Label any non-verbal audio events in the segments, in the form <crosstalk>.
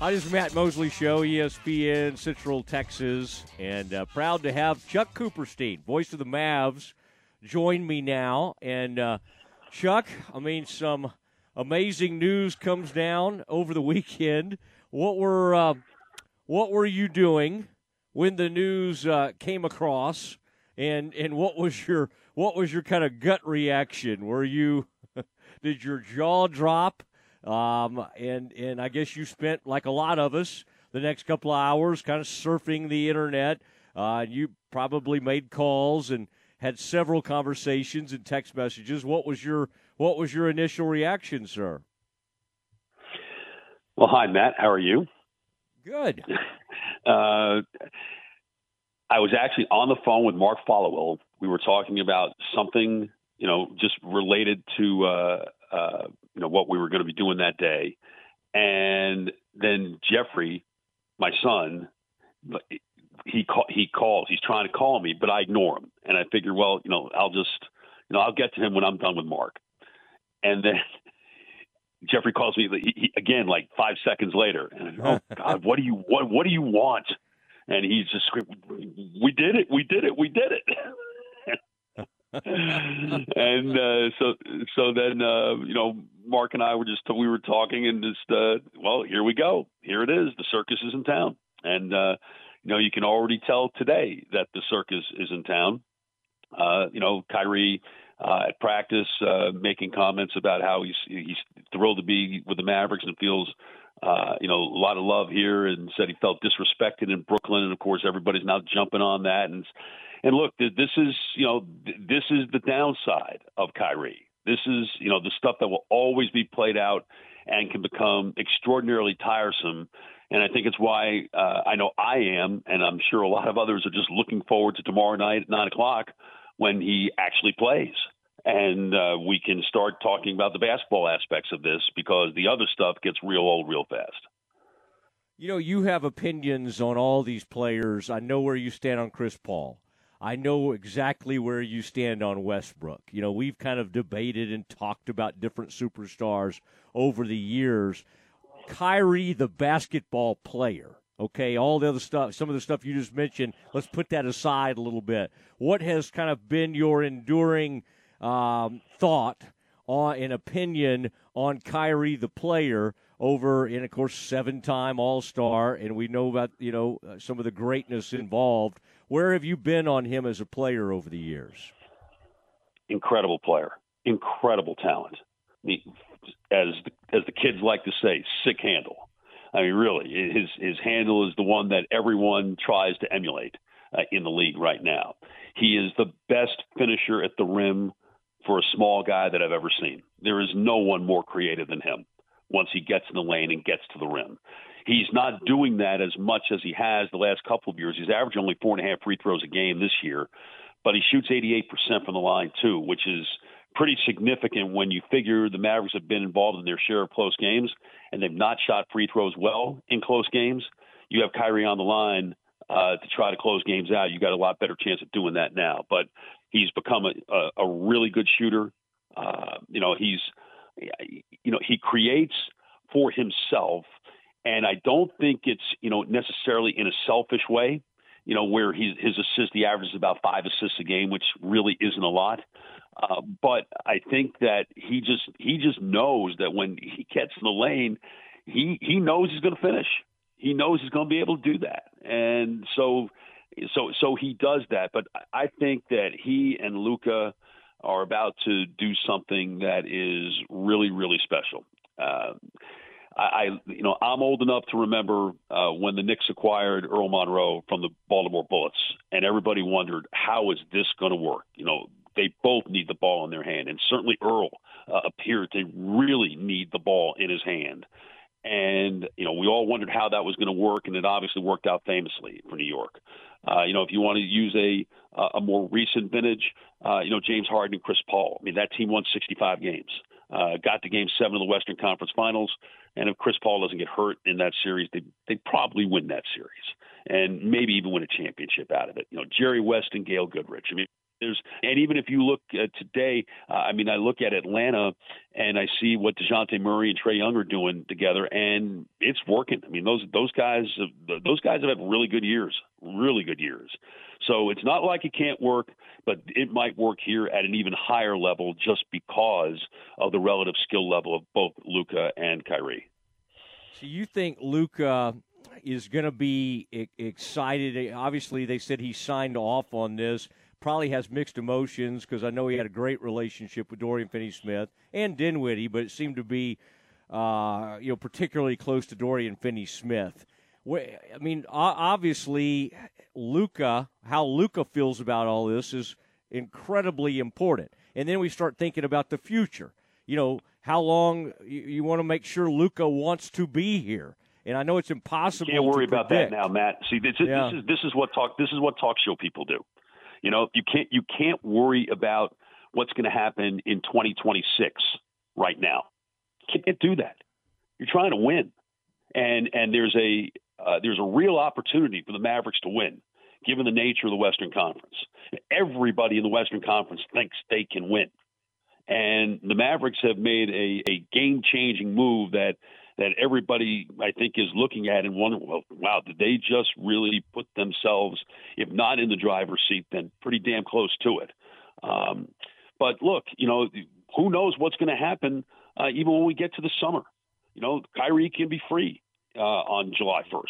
Hi, this is Matt Mosley Show, ESPN Central Texas, and uh, proud to have Chuck Cooperstein, voice of the Mavs, join me now. And uh, Chuck, I mean, some amazing news comes down over the weekend. What were uh, what were you doing when the news uh, came across, and and what was your what was your kind of gut reaction? Were you <laughs> did your jaw drop? Um, and and I guess you spent like a lot of us the next couple of hours kind of surfing the internet. Uh, you probably made calls and had several conversations and text messages. What was your what was your initial reaction, sir? Well, hi Matt. How are you? Good. <laughs> Uh, I was actually on the phone with Mark Followill. We were talking about something, you know, just related to uh, uh, you know what we were going to be doing that day, and then Jeffrey, my son, he call, he calls. He's trying to call me, but I ignore him, and I figure, well, you know, I'll just, you know, I'll get to him when I'm done with Mark, and then. <laughs> Jeffrey calls me he, he, again like five seconds later, and I go, "Oh <laughs> God, what do you what what do you want?" And he's just "We did it! We did it! We did it!" <laughs> and uh, so so then uh, you know Mark and I were just we were talking and just uh, well here we go here it is the circus is in town and uh, you know you can already tell today that the circus is in town. Uh, you know Kyrie uh, at practice uh, making comments about how he's he's thrilled to be with the Mavericks and feels uh, you know, a lot of love here and said he felt disrespected in Brooklyn. And of course, everybody's now jumping on that. And and look, this is you know this is the downside of Kyrie. This is you know the stuff that will always be played out and can become extraordinarily tiresome. And I think it's why uh, I know I am, and I'm sure a lot of others are just looking forward to tomorrow night at nine o'clock when he actually plays. And uh, we can start talking about the basketball aspects of this because the other stuff gets real old real fast. You know, you have opinions on all these players. I know where you stand on Chris Paul. I know exactly where you stand on Westbrook. You know, we've kind of debated and talked about different superstars over the years. Kyrie, the basketball player, okay, all the other stuff, some of the stuff you just mentioned, let's put that aside a little bit. What has kind of been your enduring um, thought on an opinion on Kyrie, the player? over, and of course, seven time All Star, and we know about you know uh, some of the greatness involved. Where have you been on him as a player over the years? Incredible player, incredible talent. As the, as the kids like to say, sick handle. I mean, really, his his handle is the one that everyone tries to emulate uh, in the league right now. He is the best finisher at the rim for a small guy that I've ever seen. There is no one more creative than him once he gets in the lane and gets to the rim. He's not doing that as much as he has the last couple of years. He's averaging only four and a half free throws a game this year, but he shoots 88% from the line, too, which is pretty significant when you figure the Mavericks have been involved in their share of close games and they've not shot free throws well in close games. You have Kyrie on the line uh, to try to close games out. You got a lot better chance of doing that now. But he's become a, a, a really good shooter. Uh, you know, he's you know, he creates for himself, and I don't think it's you know necessarily in a selfish way. You know, where his his assist, the average is about five assists a game, which really isn't a lot. Uh, but I think that he just he just knows that when he gets in the lane, he he knows he's going to finish. He knows he's going to be able to do that, and so so so he does that. But I think that he and Luka are about to do something that is really, really special. Uh, I, you know, I'm old enough to remember uh, when the Knicks acquired Earl Monroe from the Baltimore Bullets, and everybody wondered how is this going to work. You know, they both need the ball in their hand, and certainly Earl uh, appeared to really need the ball in his hand. And you know, we all wondered how that was going to work, and it obviously worked out famously for New York. Uh, you know, if you want to use a a more recent vintage, uh, you know, James Harden and Chris Paul. I mean, that team won 65 games, uh, got to Game Seven of the Western Conference Finals, and if Chris Paul doesn't get hurt in that series, they they probably win that series and maybe even win a championship out of it. You know, Jerry West and Gail Goodrich. I mean, There's and even if you look uh, today, uh, I mean, I look at Atlanta and I see what Dejounte Murray and Trae Young are doing together, and it's working. I mean, those those guys those guys have had really good years, really good years. So it's not like it can't work, but it might work here at an even higher level just because of the relative skill level of both Luka and Kyrie. So you think Luka is going to be excited? Obviously, they said he signed off on this. Probably has mixed emotions because I know he had a great relationship with Dorian Finney-Smith and Dinwiddie, but it seemed to be, uh, you know, particularly close to Dorian Finney-Smith. I mean, obviously, Luka, how Luka feels about all this is incredibly important. And then we start thinking about the future. You know, how long you, you want to make sure Luka wants to be here. And I know it's impossible. You can't worry about that now, Matt. See, this yeah. this is this is what talk this is what talk show people do. You know, you can't you can't worry about what's going to happen in 2026 right now. You can't do that. You're trying to win, and and there's a uh, there's a real opportunity for the Mavericks to win, given the nature of the Western Conference. Everybody in the Western Conference thinks they can win, and the Mavericks have made a, a game changing move that that everybody I think is looking at and wondering, well, wow, did they just really put themselves, if not in the driver's seat, then pretty damn close to it. Um, but look, you know, who knows what's going to happen uh, even when we get to the summer. You know, Kyrie can be free uh, on July 1st.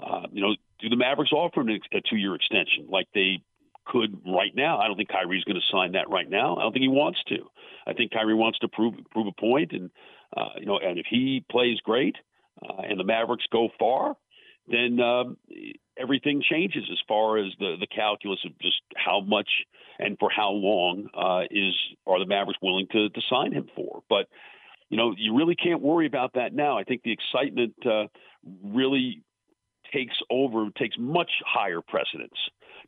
Uh, you know, do the Mavericks offer him a two-year extension like they could right now? I don't think Kyrie's going to sign that right now. I don't think he wants to. I think Kyrie wants to prove prove a point, and uh, you know, and if he plays great uh, and the Mavericks go far, then um, everything changes as far as the the calculus of just how much and for how long uh, is are the Mavericks willing to to sign him for. But you know, you really can't worry about that now. I think the excitement uh, really takes over, takes much higher precedence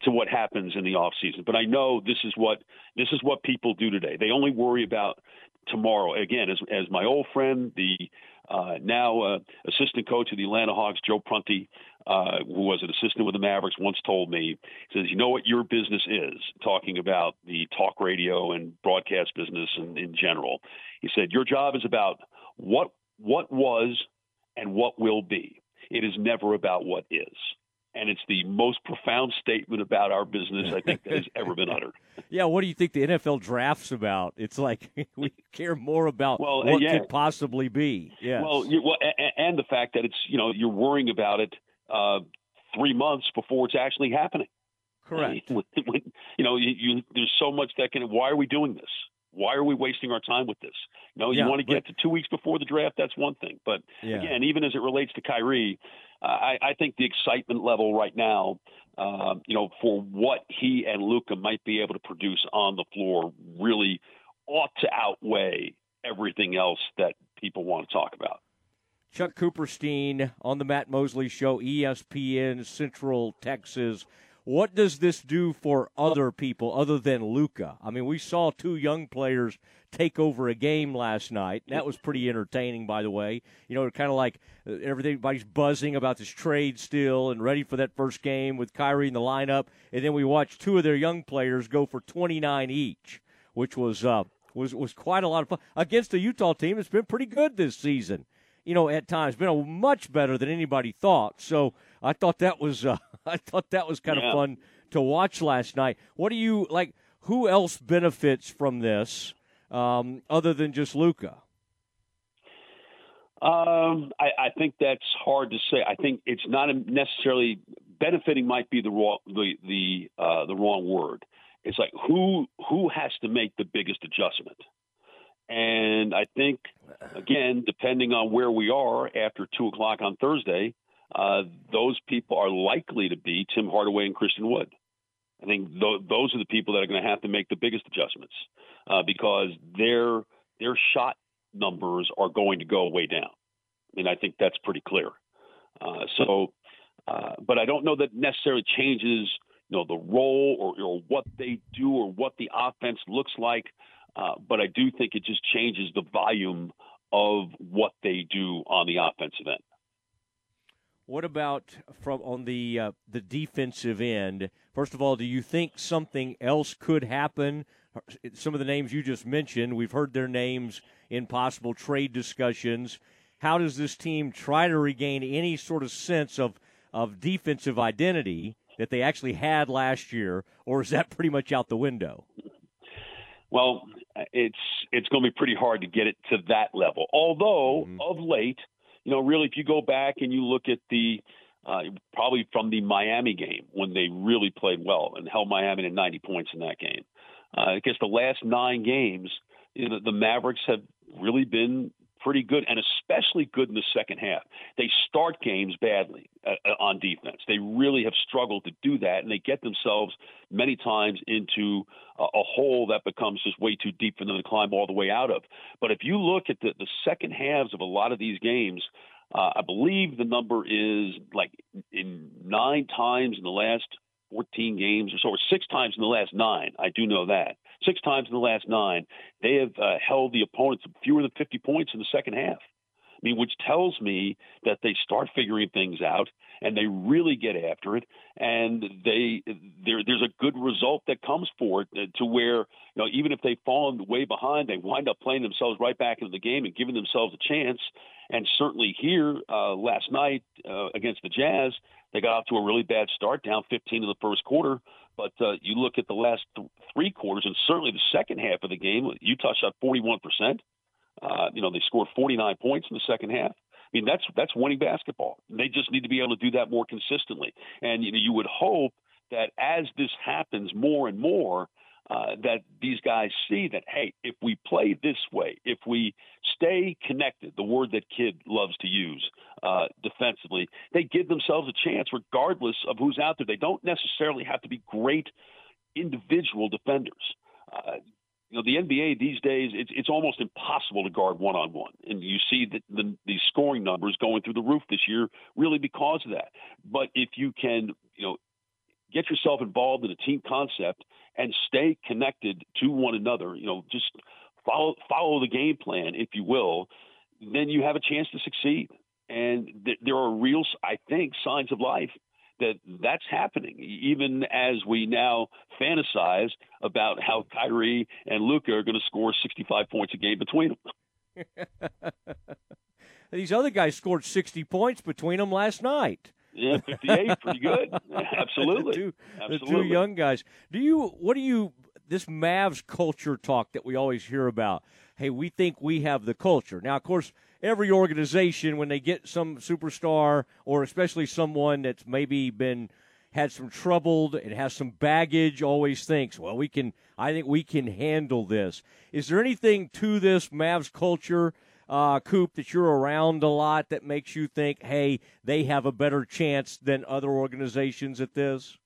to what happens in the off season. But I know this is what this is what people do today. They only worry about tomorrow. Again, as as my old friend, the uh, now uh, assistant coach of the Atlanta Hawks, Joe Prunty, uh, who was an assistant with the Mavericks, once told me, he says, "You know what your business is?" Talking about the talk radio and broadcast business in, in general. He said, "Your job is about what what was and what will be. It is never about what is." and it's the most profound statement about our business I think that has <laughs> ever been uttered. Yeah, what do you think the NFL draft's about? It's like <laughs> we care more about well, what yeah. could possibly be. Yeah. Well, you, well, and the fact that it's you know you're worrying about it uh, three months before it's actually happening. Correct. When, <laughs> when, you know, you, you, there's so much that can. Why are we doing this? Why are we wasting our time with this? You know, you yeah, want to get but, to two weeks before the draft, that's one thing. But yeah. again, even as it relates to Kyrie, uh, I, I, think the excitement level right now, uh, you know, for what he and Luka might be able to produce on the floor really ought to outweigh everything else that people want to talk about. Chuck Cooperstein on the Matt Mosley Show, ESPN Central Texas. What does this do for other people other than Luka? I mean, we saw two young players take over a game last night. That was pretty entertaining, by the way. You know, kind of like uh, everybody's buzzing about this trade still and ready for that first game with Kyrie in the lineup. And then we watched two of their young players go for 29 each, which was uh, was was quite a lot of fun against a Utah team that's been pretty good this season. You know, at times been a much better than anybody thought. So I thought that was uh, <laughs> I thought that was kind yeah. of fun to watch last night. What do you like? Who else benefits from this? um, other than just Luka? Um, I, I, think that's hard to say. I think it's not necessarily benefiting. Might be the wrong the the uh, the wrong word. It's like who who has to make the biggest adjustment. And I think, again, depending on where we are after two o'clock on Thursday, uh, those people are likely to be Tim Hardaway and Christian Wood. I think th- those are the people that are going to have to make the biggest adjustments uh, because their their shot numbers are going to go way down. I mean, I think that's pretty clear. Uh, so, uh, but I don't know that necessarily changes, you know, the role or, or what they do or what the offense looks like. Uh, but I do think it just changes the volume of what they do on the offensive end. What about from on the uh, the defensive end? First of all, do you think something else could happen? Some of the names you just mentioned, we've heard their names in possible trade discussions. How does this team try to regain any sort of sense of of defensive identity that they actually had last year, or is that pretty much out the window? Well, it's it's going to be pretty hard to get it to that level. Although mm-hmm. of late, you know, really, if you go back and you look at the uh, probably from the Miami game when they really played well and held Miami to 90 points in that game. Uh, I guess the last nine games, you know, the Mavericks have really been pretty good, and especially good in the second half. They start games badly uh, uh, on defense. They really have struggled to do that, and they get themselves many times into a, hole that becomes just way too deep for them to climb all the way out of. But if you look at the, the second halves of a lot of these games, uh, I believe the number is like in nine times in the last 14 games or so, or six times in the last nine. I do know that. Six times in the last nine, they have uh, held the opponents fewer than 50 points in the second half. I mean, which tells me that they start figuring things out and they really get after it, and they there there's a good result that comes for it uh, to where you know even if they've fallen way behind, they wind up playing themselves right back into the game and giving themselves a chance. And certainly here uh, last night uh, against the Jazz, they got off to a really bad start, down 15 in the first quarter. But uh, you look at the last th- three quarters, and certainly the second half of the game, Utah shot 41 percent. Uh, you know, they scored 49 points in the second half. I mean, that's that's winning basketball. They just need to be able to do that more consistently. And you know, you would hope that as this happens more and more, uh, that these guys see that hey, if we play this way, if we stay connected, the word that Kidd loves to use uh, defensively, they give themselves a chance regardless of who's out there. They don't necessarily have to be great individual defenders. Uh, you know, the NBA these days, it's, it's almost impossible to guard one on one. And you see that the, the scoring numbers going through the roof this year really because of that. But if you can, you know, get yourself involved in a team concept and stay connected to one another, you know, just follow, follow the game plan, if you will, then you have a chance to succeed. And th- there are real, I think, signs of life that that's happening, even as we now fantasize about how Kyrie and Luka are going to score 65 points a game between them. <laughs> These other guys scored 60 points between them last night. Yeah, 58, pretty good. <laughs> Absolutely. the, two, Absolutely. the two young guys. Do you, what do you, this Mavs culture talk that we always hear about? Hey, we think we have the culture. Now, of course, every organization when they get some superstar or especially someone that's maybe been had some troubled and has some baggage always thinks well we can i think we can handle this is there anything to this mavs culture uh, coop that you're around a lot that makes you think hey they have a better chance than other organizations at this?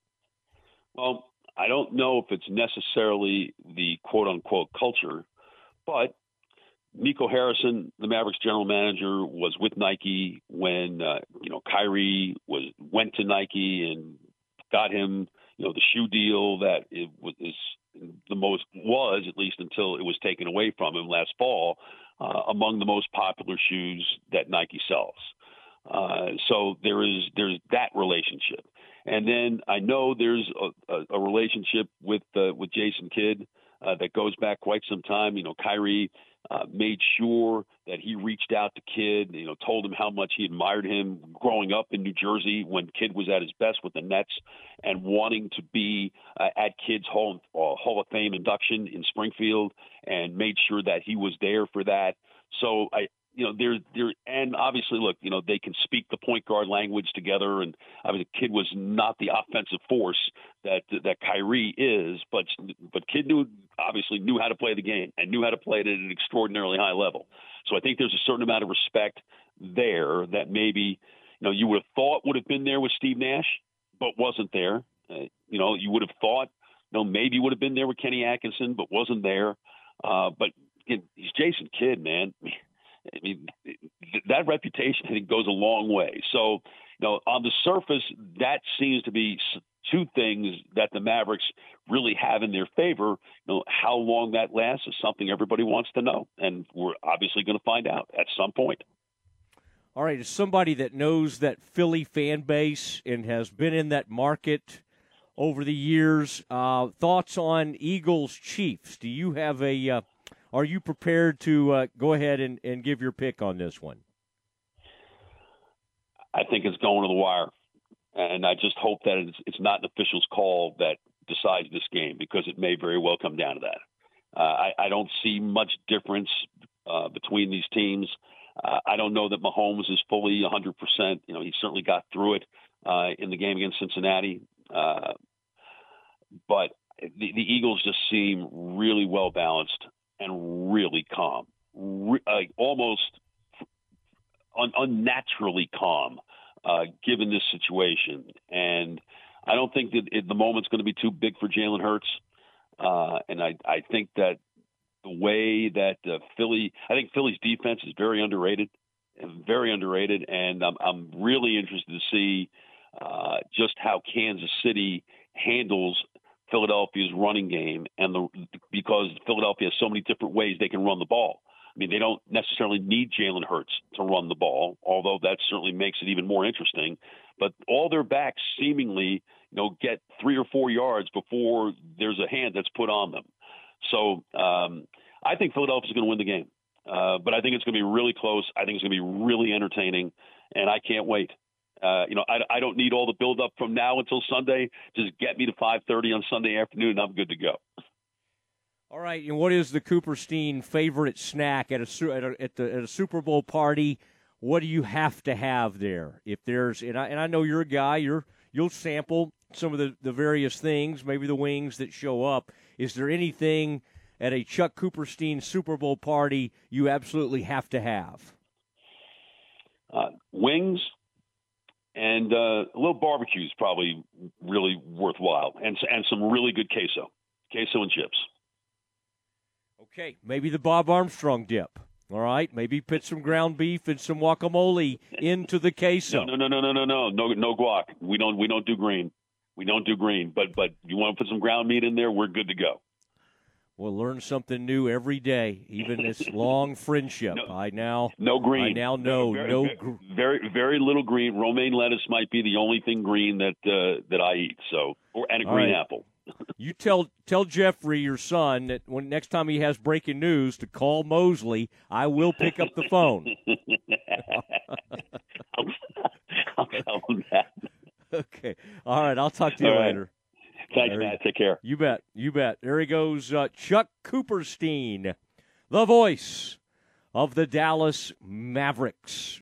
Well i don't know if it's necessarily the quote unquote culture but Nico Harrison, the Mavericks general manager, was with Nike when uh, you know Kyrie was went to Nike and got him you know the shoe deal that it was is the most was at least until it was taken away from him last fall uh, among the most popular shoes that Nike sells. Uh, so there is there's that relationship, and then I know there's a, a, a relationship with uh, with Jason Kidd uh, that goes back quite some time. You know, Kyrie uh, made sure that he reached out to Kidd, you know, told him how much he admired him growing up in New Jersey when Kidd was at his best with the Nets and wanting to be uh, at Kidd's Hall, uh, Hall of Fame induction in Springfield and made sure that he was there for that. So I, you know, they're they're and obviously, look, you know, they can speak the point guard language together. And I mean, the Kidd was not the offensive force that that Kyrie is, but but Kidd knew obviously knew how to play the game and knew how to play it at an extraordinarily high level. So I think there's a certain amount of respect there that maybe you know you would have thought would have been there with Steve Nash, but wasn't there. Uh, you know, you would have thought, you know, maybe would have been there with Kenny Atkinson, but wasn't there. Uh, but know, he's Jason Kidd, man. I mean, that reputation goes a long way. So, you know, on the surface, that seems to be two things that the Mavericks really have in their favor. You know, how long that lasts is something everybody wants to know, and we're obviously going to find out at some point. All right, as somebody that knows that Philly fan base and has been in that market over the years, uh, thoughts on Eagles Chiefs? Do you have a? Uh, are you prepared to uh, go ahead and, and give your pick on this one? I think it's going to the wire, and I just hope that it's, it's not an official's call that decides this game because it may very well come down to that. Uh, I, I don't see much difference uh, between these teams. Uh, I don't know that Mahomes is fully 100%. You know, he certainly got through it uh, in the game against Cincinnati. Uh, but the, the Eagles just seem really well balanced and really calm, Re- like almost un- unnaturally calm, uh, given this situation. And I don't think that it, the moment's going to be too big for Jalen Hurts. Uh, and I, I think that the way that uh, Philly, I think Philly's defense is very underrated, very underrated, and I'm, I'm really interested to see uh, just how Kansas City handles Philadelphia's running game, and the because Philadelphia has so many different ways they can run the ball. I mean, they don't necessarily need Jalen Hurts to run the ball, although that certainly makes it even more interesting. But all their backs seemingly, you know, get three or four yards before there's a hand that's put on them. So um, I think Philadelphia is going to win the game, uh, but I think it's going to be really close. I think it's going to be really entertaining, and I can't wait. Uh, you know, I, I don't need all the build up from now until Sunday. Just get me to 5:30 on Sunday afternoon, and I'm good to go. All right, and what is the Cooperstein favorite snack at a at a, at, the, at a Super Bowl party? What do you have to have there? If there's and I, and I know you're a guy, you're you'll sample some of the, the various things, maybe the wings that show up. Is there anything at a Chuck Cooperstein Super Bowl party you absolutely have to have? Uh, wings and uh, a little barbecue is probably really worthwhile, and and some really good queso, queso and chips. Okay, maybe the Bob Armstrong dip. All right, maybe put some ground beef and some guacamole into the queso. No, no, no, no, no, no, no, no guac. We don't, we don't do green. We don't do green. But, but you want to put some ground meat in there, we're good to go. We'll learn something new every day, even this <laughs> long friendship. No, I now no green. I now know very, no very, very, very little green. Romaine lettuce might be the only thing green that uh, that I eat. So, or and a All green right. apple. <laughs> You tell tell Jeffrey your son that when next time he has breaking news to call Mosley, I will pick up the phone. I'll, I'll tell him that. <laughs> okay. All right. I'll talk to you All right. Thanks, Matt. Take care. You bet. You bet. There he goes, uh, Chuck Cooperstein, the voice of the Dallas Mavericks.